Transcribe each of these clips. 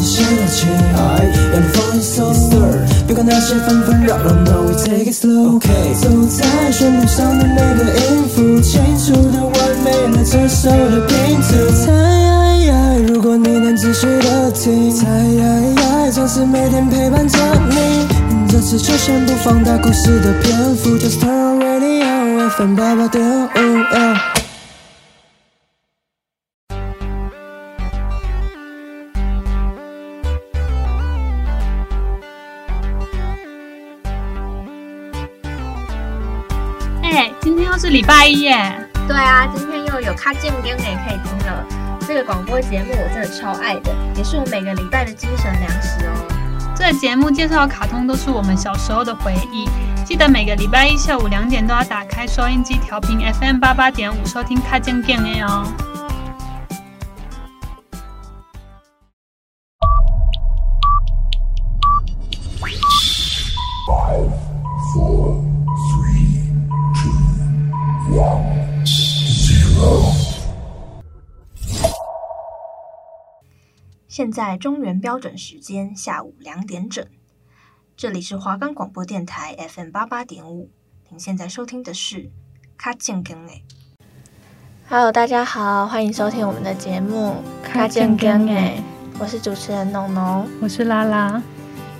现在起让你放松，别管那些纷纷扰扰，No we take it slow。走在旋律上的每个音符，清楚的完美了这首的拼图。猜，如果你能仔细的听，猜，总是每天陪伴着你。这次就先不放大故事的篇幅，Just turn on radio FM 八八点五。是礼拜一耶，对啊，今天又有卡健更也可以听了。这个广播节目我真的超爱的，也是我每个礼拜的精神粮食哦。这个节目介绍的卡通都是我们小时候的回忆，记得每个礼拜一下午两点都要打开收音机调频 FM 八八点五收听卡健更的哦。现在中原标准时间下午两点整，这里是华冈广播电台 FM 八八点五。您现在收听的是《卡健根诶》。Hello，大家好，欢迎收听我们的节目《卡健根诶》，我是主持人农农，我是拉拉。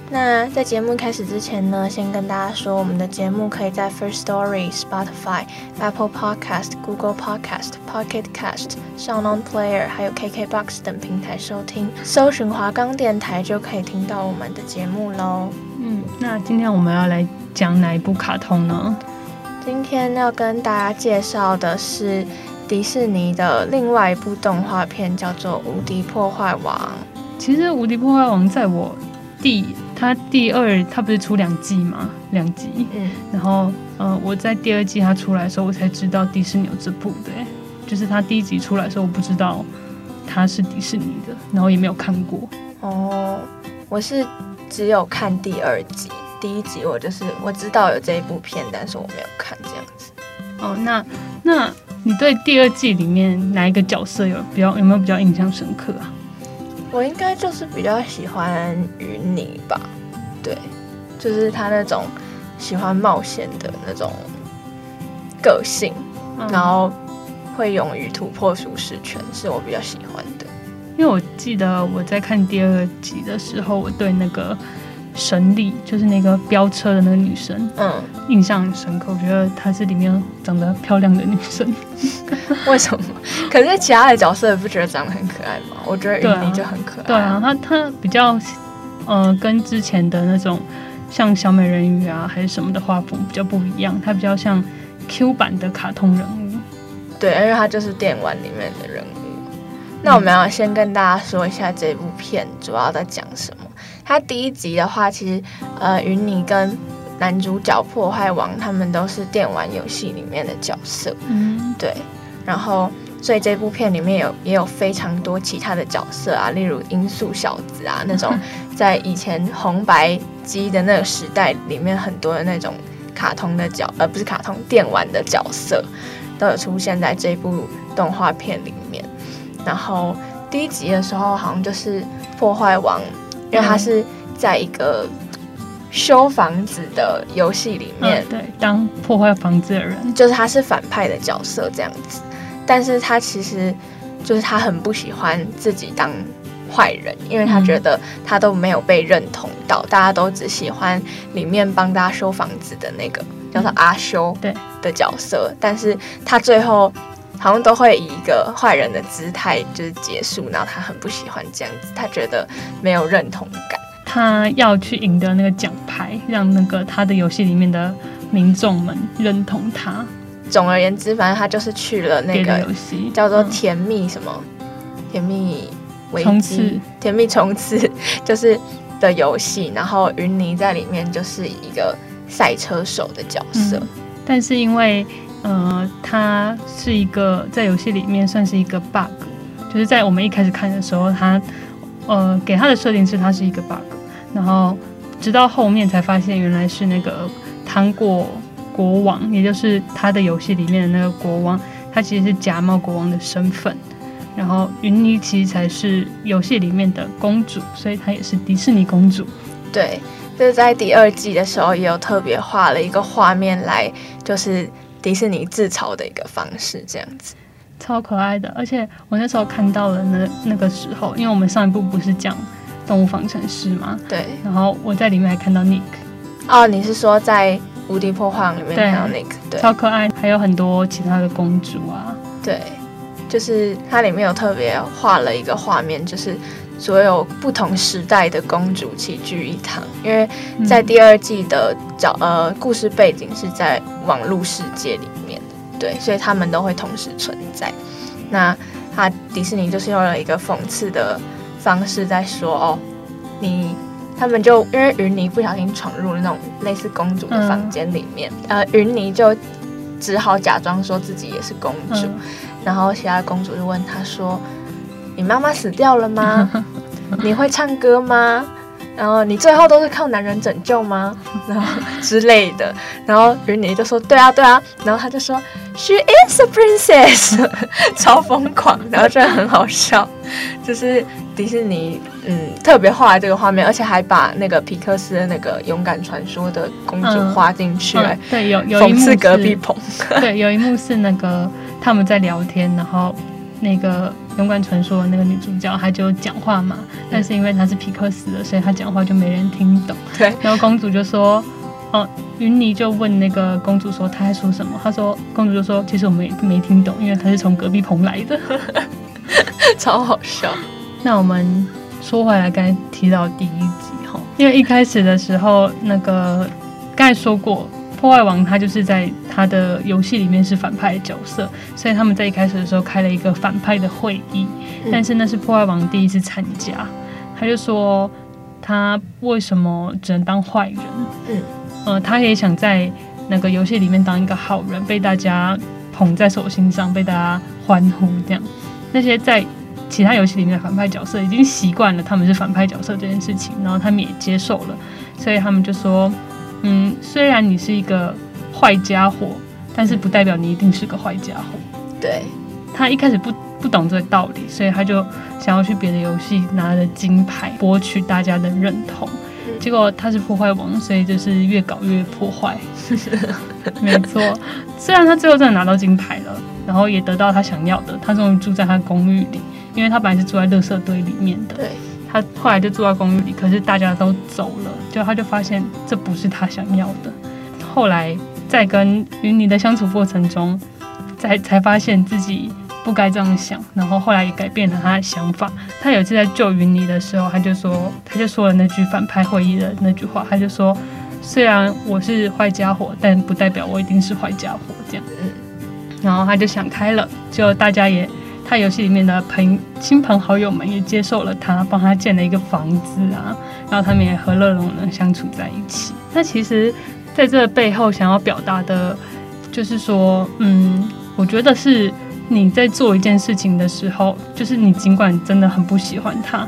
那在节目开始之前呢，先跟大家说，我们的节目可以在 First Story、Spotify、Apple Podcast、Google Podcast、Pocket Cast、SoundOn Player，还有 KKBox 等平台收听，搜寻华冈电台就可以听到我们的节目喽。嗯，那今天我们要来讲哪一部卡通呢？今天要跟大家介绍的是迪士尼的另外一部动画片，叫做《无敌破坏王》。其实《无敌破坏王》在我第他第二，他不是出两季吗？两集，嗯，然后，呃，我在第二季他出来的时候，我才知道迪士尼有这部的，就是他第一集出来的时候，我不知道他是迪士尼的，然后也没有看过。哦，我是只有看第二集，第一集我就是我知道有这一部片，但是我没有看这样子。哦，那那你对第二季里面哪一个角色有比较有没有比较印象深刻啊？我应该就是比较喜欢云泥吧，对，就是他那种喜欢冒险的那种个性，嗯、然后会勇于突破舒适圈，是我比较喜欢的。因为我记得我在看第二集的时候，我对那个。神力就是那个飙车的那个女生，嗯，印象很深刻。我觉得她是里面长得漂亮的女生。为什么？可是其他的角色也不觉得长得很可爱吗？我觉得云妮就很可爱。对啊，她她比较，呃，跟之前的那种像小美人鱼啊还是什么的画风比较不一样。她比较像 Q 版的卡通人物。对，因为她就是电玩里面的人物。那我们要先跟大家说一下这部片主要在讲什么。他第一集的话，其实呃，云妮跟男主角破坏王他们都是电玩游戏里面的角色，嗯，对。然后，所以这部片里面有也有非常多其他的角色啊，例如音速小子啊，那种 在以前红白机的那个时代里面很多的那种卡通的角，呃，不是卡通电玩的角色，都有出现在这部动画片里面。然后第一集的时候，好像就是破坏王。因为他是在一个修房子的游戏里面，嗯，对，当破坏房子的人，就是他是反派的角色这样子。但是他其实就是他很不喜欢自己当坏人，因为他觉得他都没有被认同到，大家都只喜欢里面帮大家修房子的那个叫做阿修对的角色，但是他最后。好像都会以一个坏人的姿态就是结束，然后他很不喜欢这样子，他觉得没有认同感。他要去赢得那个奖牌，让那个他的游戏里面的民众们认同他。总而言之，反正他就是去了那个游戏，叫做《甜蜜什么、嗯、甜蜜冲刺甜蜜冲刺》就是的游戏，然后云妮在里面就是一个赛车手的角色，嗯、但是因为。呃，它是一个在游戏里面算是一个 bug，就是在我们一开始看的时候，它呃给它的设定是它是一个 bug，然后直到后面才发现原来是那个糖果国王，也就是他的游戏里面的那个国王，他其实是假冒国王的身份，然后云妮其实才是游戏里面的公主，所以她也是迪士尼公主。对，就是在第二季的时候也有特别画了一个画面来，就是迪士尼自嘲的一个方式，这样子，超可爱的。而且我那时候看到了那那个时候，因为我们上一部不是讲动物方程式吗？对。然后我在里面还看到 Nick。哦，你是说在无敌破坏王里面看到 Nick？对，超可爱，还有很多其他的公主啊。对。就是它里面有特别画了一个画面，就是所有不同时代的公主齐聚一堂。因为在第二季的角呃故事背景是在网络世界里面，对，所以他们都会同时存在。那他迪士尼就是用了一个讽刺的方式在说哦，你他们就因为云妮不小心闯入了那种类似公主的房间里面，嗯、呃，云妮就只好假装说自己也是公主。嗯然后其他公主就问他说：“你妈妈死掉了吗？你会唱歌吗？然后你最后都是靠男人拯救吗？然后之类的。”然后云妮就说：“对啊，对啊。”然后他就说：“She is a princess。”超疯狂，然后真的很好笑。就是迪士尼嗯特别画这个画面，而且还把那个皮克斯的那个勇敢传说的公主画进去，嗯嗯。对，有有一幕是隔壁棚。对，有一幕是那个。他们在聊天，然后那个《勇敢传说》那个女主角，她就讲话嘛，但是因为她是皮克斯的，所以她讲话就没人听懂。对，然后公主就说：“哦，云妮就问那个公主说，她在说什么？”她说：“公主就说，其实我们也没听懂，因为她是从隔壁棚来的，超好笑。”那我们说回来，刚才提到第一集哈，因为一开始的时候，那个刚才说过。破坏王他就是在他的游戏里面是反派的角色，所以他们在一开始的时候开了一个反派的会议，但是那是破坏王第一次参加，他就说他为什么只能当坏人？嗯，呃，他也想在那个游戏里面当一个好人，被大家捧在手心上，被大家欢呼这样。那些在其他游戏里面的反派角色已经习惯了他们是反派角色这件事情，然后他们也接受了，所以他们就说。嗯，虽然你是一个坏家伙，但是不代表你一定是个坏家伙。对，他一开始不不懂这个道理，所以他就想要去别的游戏拿了金牌，博取大家的认同。嗯、结果他是破坏王，所以就是越搞越破坏。没错，虽然他最后真的拿到金牌了，然后也得到他想要的，他终于住在他公寓里，因为他本来是住在垃圾堆里面的。对。他后来就住在公寓里，可是大家都走了，就他就发现这不是他想要的。后来在跟云妮的相处过程中，才才发现自己不该这样想，然后后来也改变了他的想法。他有一次在救云妮的时候，他就说，他就说了那句反派会议的那句话，他就说：“虽然我是坏家伙，但不代表我一定是坏家伙。”这样，然后他就想开了，就大家也。他游戏里面的朋亲朋好友们也接受了他，帮他建了一个房子啊，然后他们也和乐融融相处在一起。那其实，在这背后想要表达的，就是说，嗯，我觉得是你在做一件事情的时候，就是你尽管真的很不喜欢他，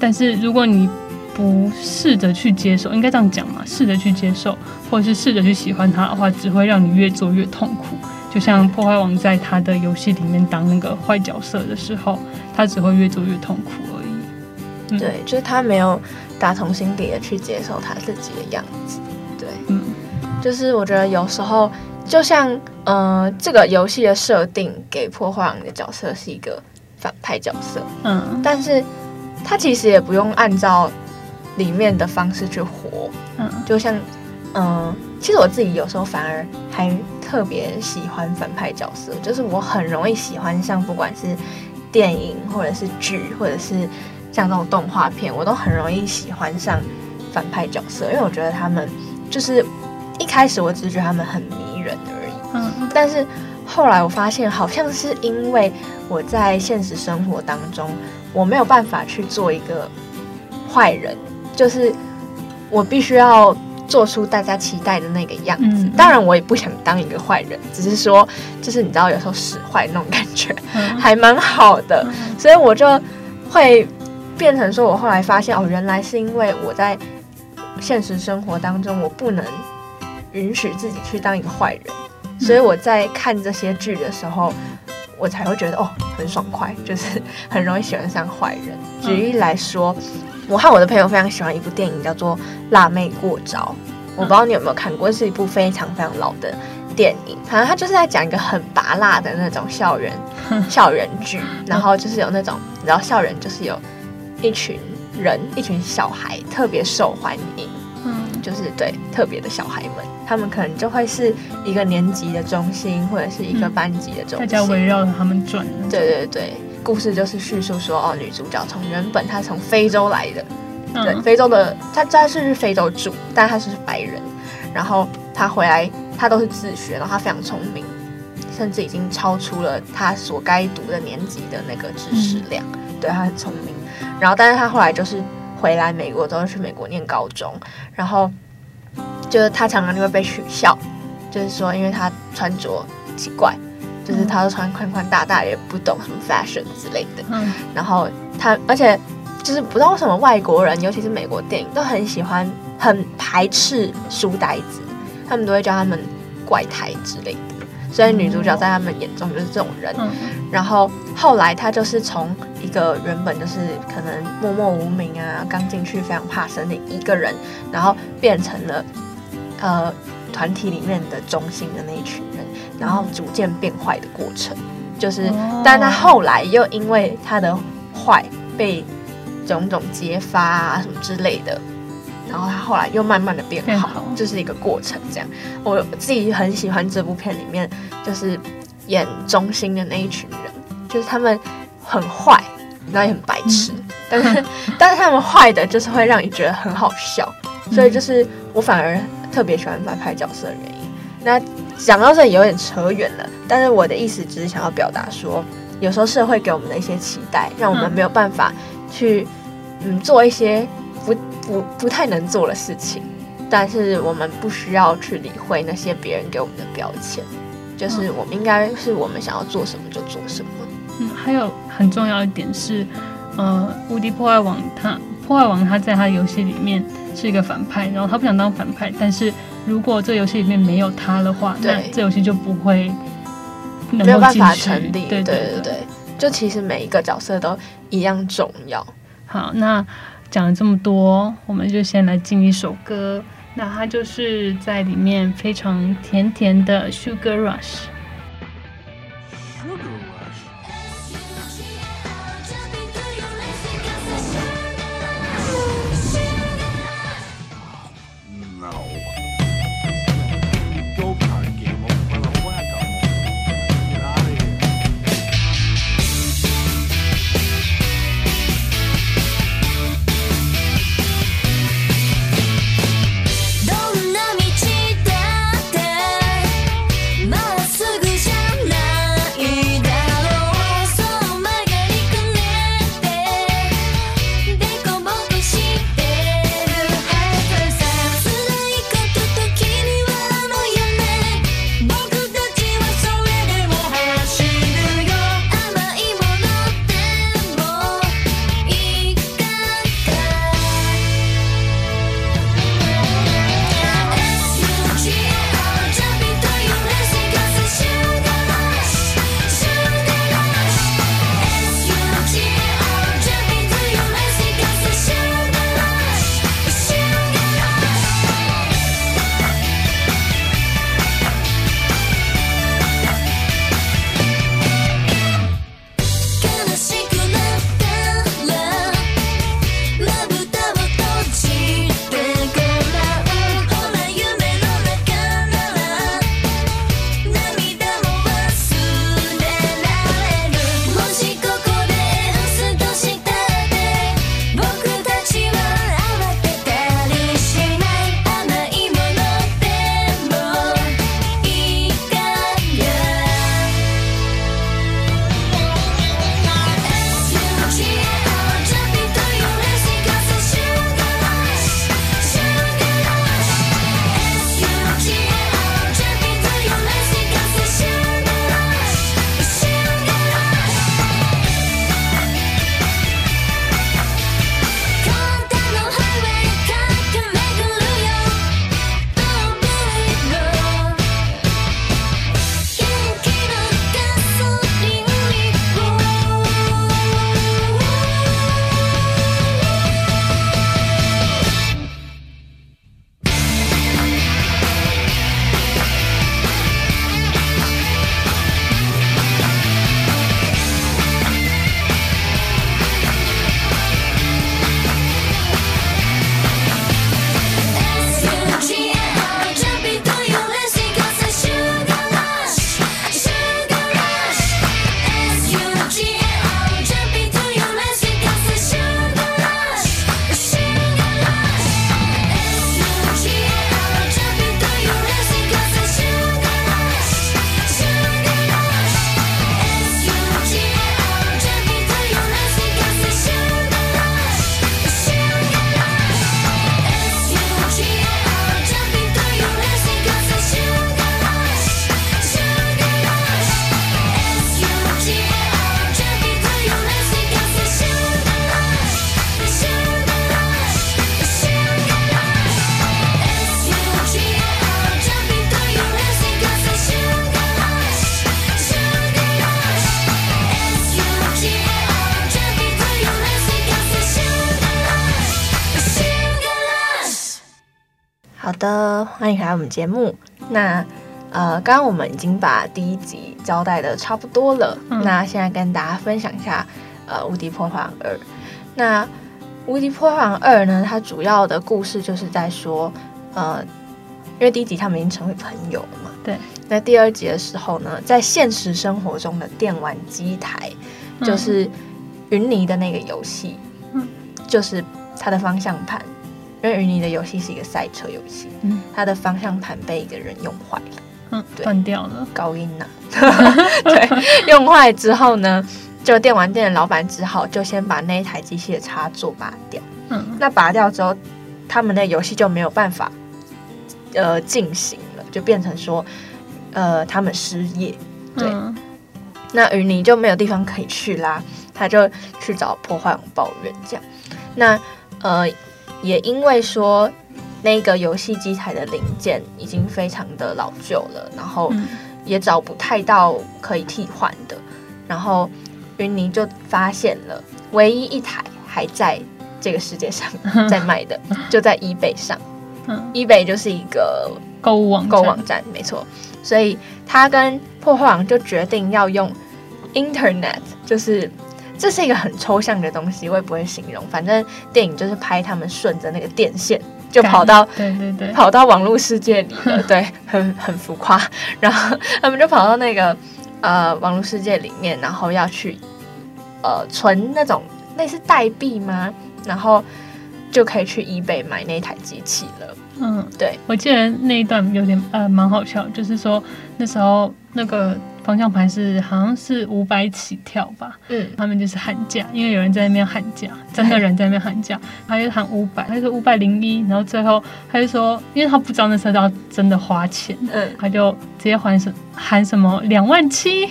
但是如果你不试着去接受，应该这样讲嘛，试着去接受，或者是试着去喜欢他的话，只会让你越做越痛苦。就像破坏王在他的游戏里面当那个坏角色的时候，他只会越做越痛苦而已。嗯、对，就是他没有打从心底的去接受他自己的样子。对，嗯，就是我觉得有时候，就像嗯、呃，这个游戏的设定给破坏王的角色是一个反派角色，嗯，但是他其实也不用按照里面的方式去活，嗯，就像嗯。呃其实我自己有时候反而还特别喜欢反派角色，就是我很容易喜欢像，不管是电影或者是剧，或者是像这种动画片，我都很容易喜欢上反派角色，因为我觉得他们就是一开始我只是觉得他们很迷人而已，嗯，但是后来我发现好像是因为我在现实生活当中我没有办法去做一个坏人，就是我必须要。做出大家期待的那个样子，当然我也不想当一个坏人，只是说，就是你知道，有时候使坏那种感觉 还蛮好的，所以我就会变成说，我后来发现哦，原来是因为我在现实生活当中，我不能允许自己去当一个坏人，所以我在看这些剧的时候，我才会觉得哦，很爽快，就是很容易喜欢上坏人。举例来说，我和我的朋友非常喜欢一部电影，叫做《辣妹过招》，我不知道你有没有看过，是一部非常非常老的电影。反正它就是在讲一个很拔辣的那种校园 校园剧，然后就是有那种，你知道校园就是有一群人，一群小孩特别受欢迎。就是对特别的小孩们，他们可能就会是一个年级的中心，或者是一个班级的中心，嗯、大家围绕着他们转。对对对，故事就是叙述说，哦，女主角从原本她从非洲来的，嗯、对，非洲的她她是非洲住，但她是白人，然后她回来，她都是自学，然后她非常聪明，甚至已经超出了她所该读的年级的那个知识量，嗯、对，她很聪明，然后但是她后来就是。回来美国都是去美国念高中，然后就是他常常就会被取笑，就是说因为他穿着奇怪，就是他都穿宽宽大大，也不懂什么 fashion 之类的。嗯，然后他而且就是不知道为什么外国人，尤其是美国电影都很喜欢很排斥书呆子，他们都会叫他们怪胎之类的。所以女主角在他们眼中就是这种人，嗯、然后后来她就是从一个原本就是可能默默无名啊，刚进去非常怕生的一个人，然后变成了呃团体里面的中心的那一群人，然后逐渐变坏的过程，就是，哦、但她后来又因为她的坏被种种揭发啊什么之类的。然后他后来又慢慢的变好，就是一个过程。这样，我自己很喜欢这部片里面，就是演中心的那一群人，就是他们很坏，然后也很白痴，嗯、但是 但是他们坏的，就是会让你觉得很好笑。嗯、所以就是我反而特别喜欢反派角色的原因。那讲到这里有点扯远了，但是我的意思只是想要表达说，有时候社会给我们的一些期待，让我们没有办法去嗯做一些。不不不太能做的事情，但是我们不需要去理会那些别人给我们的标签，就是我们应该是我们想要做什么就做什么。嗯，还有很重要一点是，呃，无敌破坏王他破坏王他在他游戏里面是一个反派，然后他不想当反派，但是如果这游戏里面没有他的话，那这游戏就不会没有办法成立。对对对对，对，就其实每一个角色都一样重要。好，那。讲了这么多，我们就先来进一首歌。那它就是在里面非常甜甜的《Sugar Rush》。来我们节目。那呃，刚刚我们已经把第一集交代的差不多了，嗯、那现在跟大家分享一下呃《无敌破坏王二》。那《无敌破坏王二》呢，它主要的故事就是在说，呃，因为第一集他们已经成为朋友了嘛，对。那第二集的时候呢，在现实生活中的电玩机台，嗯、就是云泥的那个游戏，嗯，就是它的方向盘。因为云妮的游戏是一个赛车游戏，嗯，它的方向盘被一个人用坏了，嗯，断掉了，高音呐、啊，对，用坏之后呢，就电玩店的老板只好就先把那一台机器的插座拔掉，嗯，那拔掉之后，他们的游戏就没有办法，呃，进行了，就变成说，呃，他们失业，对，嗯、那云妮就没有地方可以去啦，他就去找破坏王抱怨，这样，那，呃。也因为说那个游戏机台的零件已经非常的老旧了，然后也找不太到可以替换的，然后云妮就发现了唯一一台还在这个世界上 在卖的，就在 eBay 上。eBay 就是一个购物网购物网站，没错。所以他跟破坏王就决定要用 Internet，就是。这是一个很抽象的东西，我也不会形容。反正电影就是拍他们顺着那个电线，就跑到对对对，跑到网络世界里了，对，很很浮夸。然后他们就跑到那个呃网络世界里面，然后要去呃存那种类似代币吗？然后就可以去 eBay 买那台机器了。嗯，对，我记得那一段有点呃蛮好笑，就是说那时候那个。方向盘是好像是五百起跳吧，嗯，他们就是喊价，因为有人在那边喊价，真的人在那边喊价，他就喊五百，他就说五百零一，然后最后他就说，因为他不知道那车要真的花钱，嗯，他就直接喊什喊什么两万七，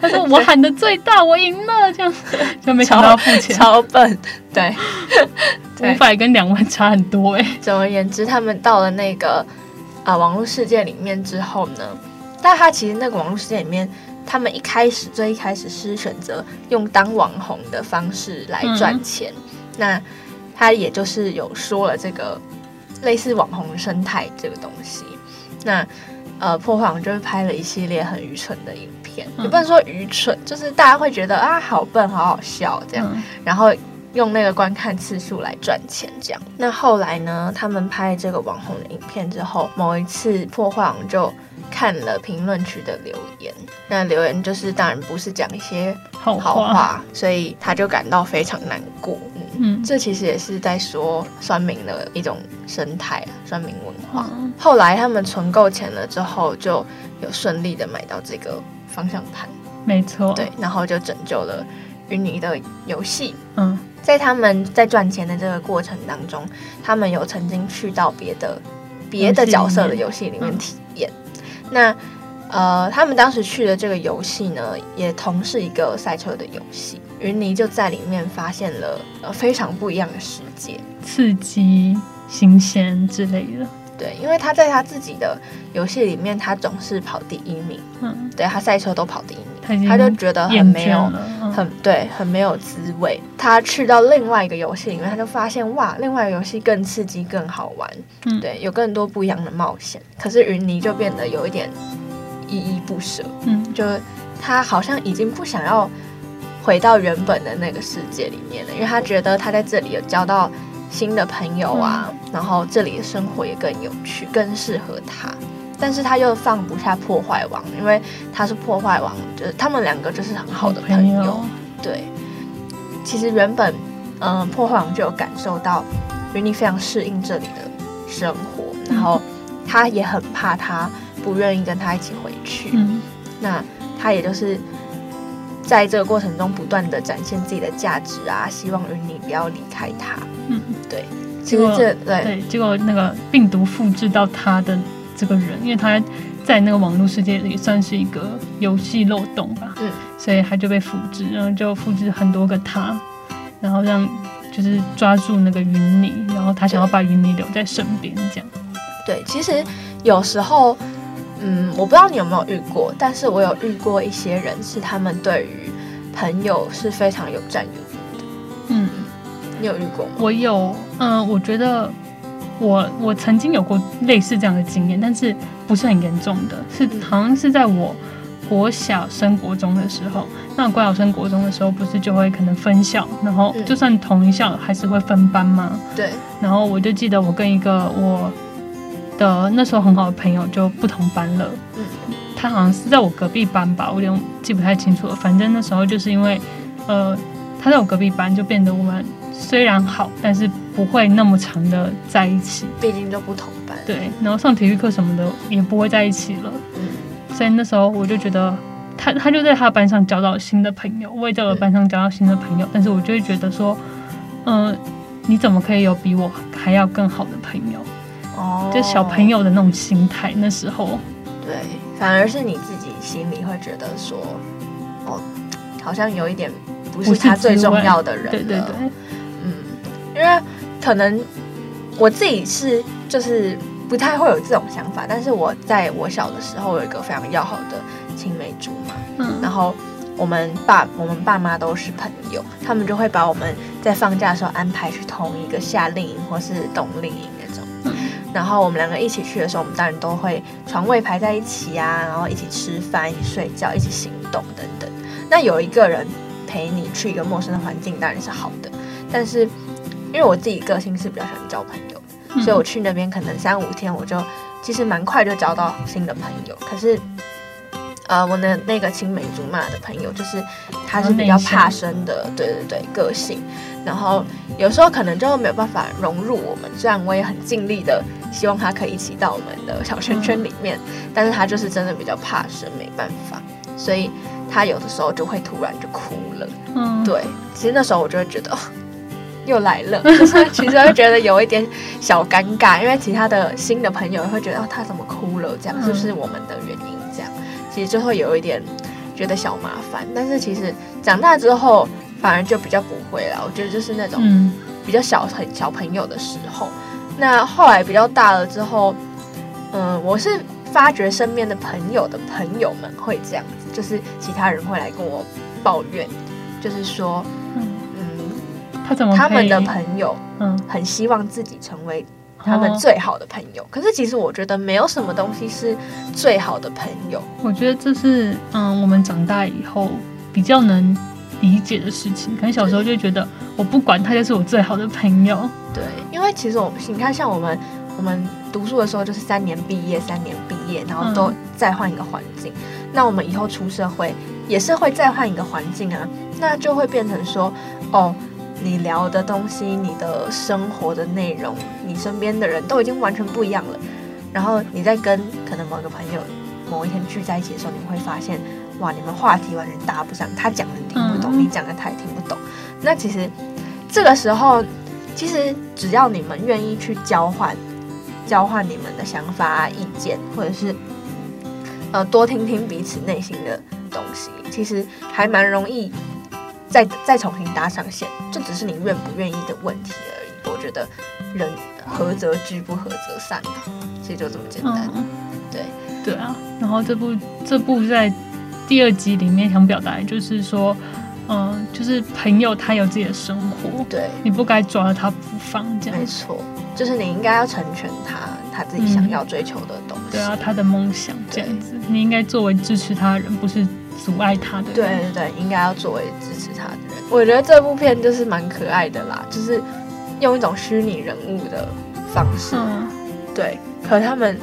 他说我喊的最大，我赢了，这样 就没想到要付钱，超笨，对，五百跟两万差很多哎、欸。总而言之，他们到了那个啊、呃、网络世界里面之后呢？但他其实那个网络世界里面，他们一开始最一开始是选择用当网红的方式来赚钱。嗯、那他也就是有说了这个类似网红生态这个东西。那呃，破坏王就是拍了一系列很愚蠢的影片，嗯、也不能说愚蠢，就是大家会觉得啊，好笨，好好笑这样。嗯、然后用那个观看次数来赚钱这样。那后来呢，他们拍这个网红的影片之后，某一次破坏王就。看了评论区的留言，那留言就是当然不是讲一些好话，所以他就感到非常难过。嗯，嗯，这其实也是在说酸民的一种生态啊，酸民文化。嗯、后来他们存够钱了之后，就有顺利的买到这个方向盘，没错，对，然后就拯救了云妮的游戏。嗯，在他们在赚钱的这个过程当中，他们有曾经去到别的别的角色的游戏里面体验。那，呃，他们当时去的这个游戏呢，也同是一个赛车的游戏。云妮就在里面发现了呃非常不一样的世界，刺激、新鲜之类的。对，因为他在他自己的游戏里面，他总是跑第一名。嗯，对，他赛车都跑第一名。他就觉得很没有，嗯、很对，很没有滋味。他去到另外一个游戏里面，他就发现哇，另外一个游戏更刺激、更好玩。嗯，对，有更多不一样的冒险。可是云妮就变得有一点依依不舍。嗯，就他好像已经不想要回到原本的那个世界里面了，因为他觉得他在这里有交到新的朋友啊，嗯、然后这里的生活也更有趣，更适合他。但是他又放不下破坏王，因为他是破坏王，就是他们两个就是很好的朋友。朋友对，其实原本，嗯、呃，破坏王就有感受到云妮非常适应这里的生活，然后他也很怕他不愿意跟他一起回去。嗯、那他也就是在这个过程中不断的展现自己的价值啊，希望云妮不要离开他。嗯，对。结果这对，对，结果那个病毒复制到他的。这个人，因为他在那个网络世界里算是一个游戏漏洞吧，嗯，所以他就被复制，然后就复制很多个他，然后让就是抓住那个云妮，然后他想要把云妮留在身边，这样。对，其实有时候，嗯，我不知道你有没有遇过，但是我有遇过一些人，是他们对于朋友是非常有占有欲的。嗯，你有遇过吗？我有，嗯，我觉得。我我曾经有过类似这样的经验，但是不是很严重的，是好像是在我国小升国中的时候。那国小升国中的时候，不是就会可能分校，然后就算同一校还是会分班吗？对。然后我就记得我跟一个我的那时候很好的朋友就不同班了。嗯。他好像是在我隔壁班吧，我有点记不太清楚了。反正那时候就是因为，呃，他在我隔壁班，就变得我们虽然好，但是不会那么长的在一起。毕竟都不同班。对。然后上体育课什么的也不会在一起了。嗯。所以那时候我就觉得。他他就在他班上交到新的朋友，我也在我班上交到新的朋友，但是我就会觉得说，嗯、呃，你怎么可以有比我还要更好的朋友？哦，就小朋友的那种心态，那时候，对，反而是你自己心里会觉得说，哦，好像有一点不是他最重要的人了，对对对，嗯，因为可能我自己是就是不太会有这种想法，但是我在我小的时候有一个非常要好的。青梅竹马，嗯，然后我们爸我们爸妈都是朋友，他们就会把我们在放假的时候安排去同一个夏令营或是冬令营然后我们两个一起去的时候，我们当然都会床位排在一起啊，然后一起吃饭、一起睡觉、一起行动等等。那有一个人陪你去一个陌生的环境，当然是好的。但是因为我自己个性是比较喜欢交朋友，嗯，所以我去那边可能三五天，我就其实蛮快就交到新的朋友。可是。呃，我的那个青梅竹马的朋友，就是他是比较怕生的，对对对，个性，然后有时候可能就没有办法融入我们。虽然我也很尽力的希望他可以一起到我们的小圈圈里面，嗯，但是他就是真的比较怕生，没办法，所以他有的时候就会突然就哭了。嗯，对，其实那时候我就会觉得，哦，又来了，就 是其实会觉得有一点小尴尬，因为其他的新的朋友会觉得，哦，他怎么哭了？这样是不是我们的原因？其实就会有一点觉得小麻烦，但是其实长大之后反而就比较不会了。我觉得就是那种比较小很小朋友的时候，那后来比较大了之后，嗯，我是发觉身边的朋友的朋友们会这样子，就是其他人会来跟我抱怨，就是说，嗯，他怎么他们的朋友嗯很希望自己成为。他们最好的朋友，哦，可是其实我觉得没有什么东西是最好的朋友。我觉得这是嗯，我们长大以后比较能理解的事情。可能小时候就觉得我不管他就是我最好的朋友。对，因为其实我们你看，像我们我们读书的时候就是三年毕业，三年毕业，然后都再换一个环境，嗯。那我们以后出社会也是会再换一个环境啊，那就会变成说哦。你聊的东西，你的生活的内容，你身边的人都已经完全不一样了。然后你在跟可能某个朋友某一天聚在一起的时候，你会发现，哇，你们话题完全搭不上。他讲的你听不懂，你讲的他也听不懂。那其实这个时候，其实只要你们愿意去交换，交换你们的想法啊、意见，或者是呃多听听彼此内心的东西，其实还蛮容易。再再重新搭上线，这只是你愿不愿意的问题而已。我觉得人合则聚，不合则散嘛，其实就这么简单。嗯、对。对啊，然后这部这部在第二集里面想表达，就是说，嗯、呃，就是朋友他有自己的生活，对，你不该抓着他不放，这样。没错，就是你应该要成全他他自己想要追求的东西，嗯、对啊，他的梦想这样子，你应该作为支持他的人，不是阻碍他的人。对对对，应该要作为支持他的人。我觉得这部片就是蛮可爱的啦，就是用一种虚拟人物的方式，嗯、对，可他们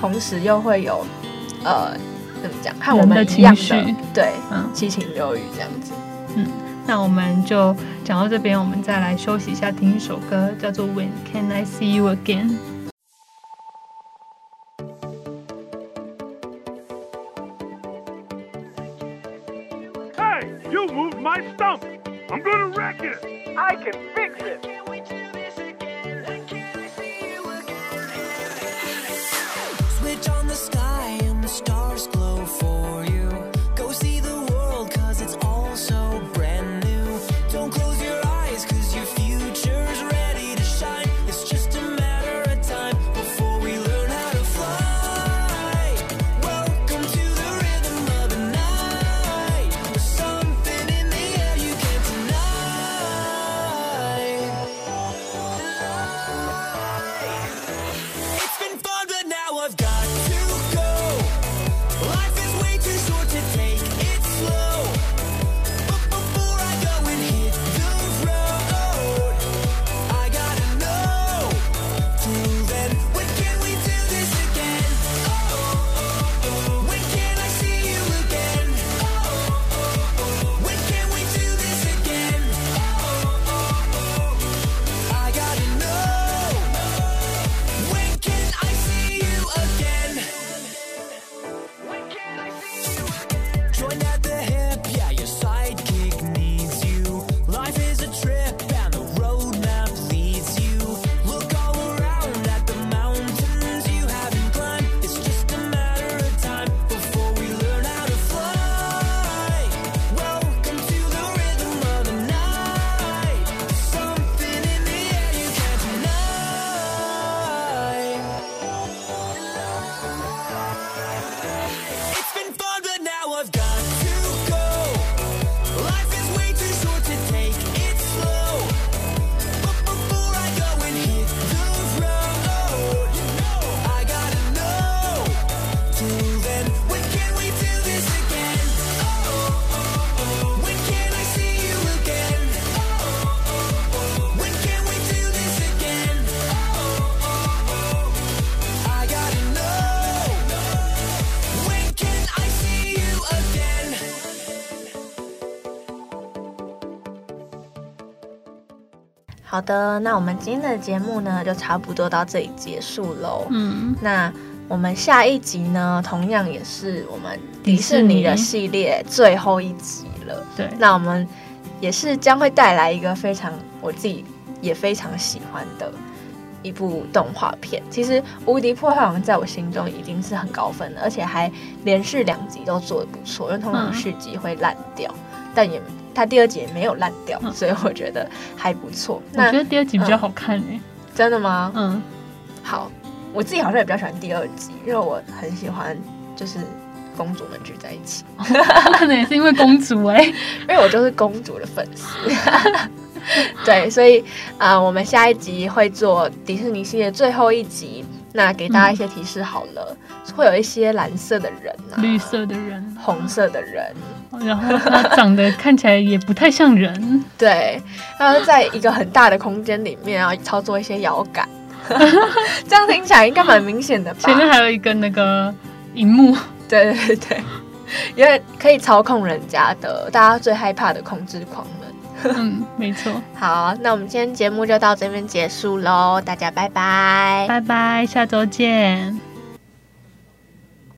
同时又会有呃怎么讲，和我们一样的，的对，嗯，七情六欲这样子。嗯，那我们就讲到这边，我们再来休息一下，听一首歌，叫做《When Can I See You Again》。You moved my stump. I'm gonna wreck it. I can fix it. 好的，那我们今天的节目呢，就差不多到这里结束喽。嗯，那我们下一集呢，同样也是我们迪士尼的系列最后一集了。对，那我们也是将会带来一个非常我自己也非常喜欢的一部动画片。其实《无敌破坏王》在我心中已经是很高分了，而且还连续两集都做的不错，因为通常续集会烂掉，嗯、但也。他第二集也没有烂掉，嗯、所以我觉得还不错。我觉得第二集比较好看诶、欸嗯。真的吗？嗯，好，我自己好像也比较喜欢第二集，因为我很喜欢就是公主们聚在一起。可能也是因为公主哎、欸，因为我就是公主的粉丝。对，所以啊、呃，我们下一集会做迪士尼系列最后一集。那给大家一些提示好了，嗯、会有一些蓝色的人、啊、绿色的人、红色的人，然后他长得看起来也不太像人。对，他在一个很大的空间里面，然后操作一些摇杆，这样听起来应该蛮明显的吧？前面还有一个那个荧幕，对对对，因为可以操控人家的，大家最害怕的控制狂。嗯，没错。好，那我们今天节目就到这边结束喽，大家拜拜，拜拜，下周见。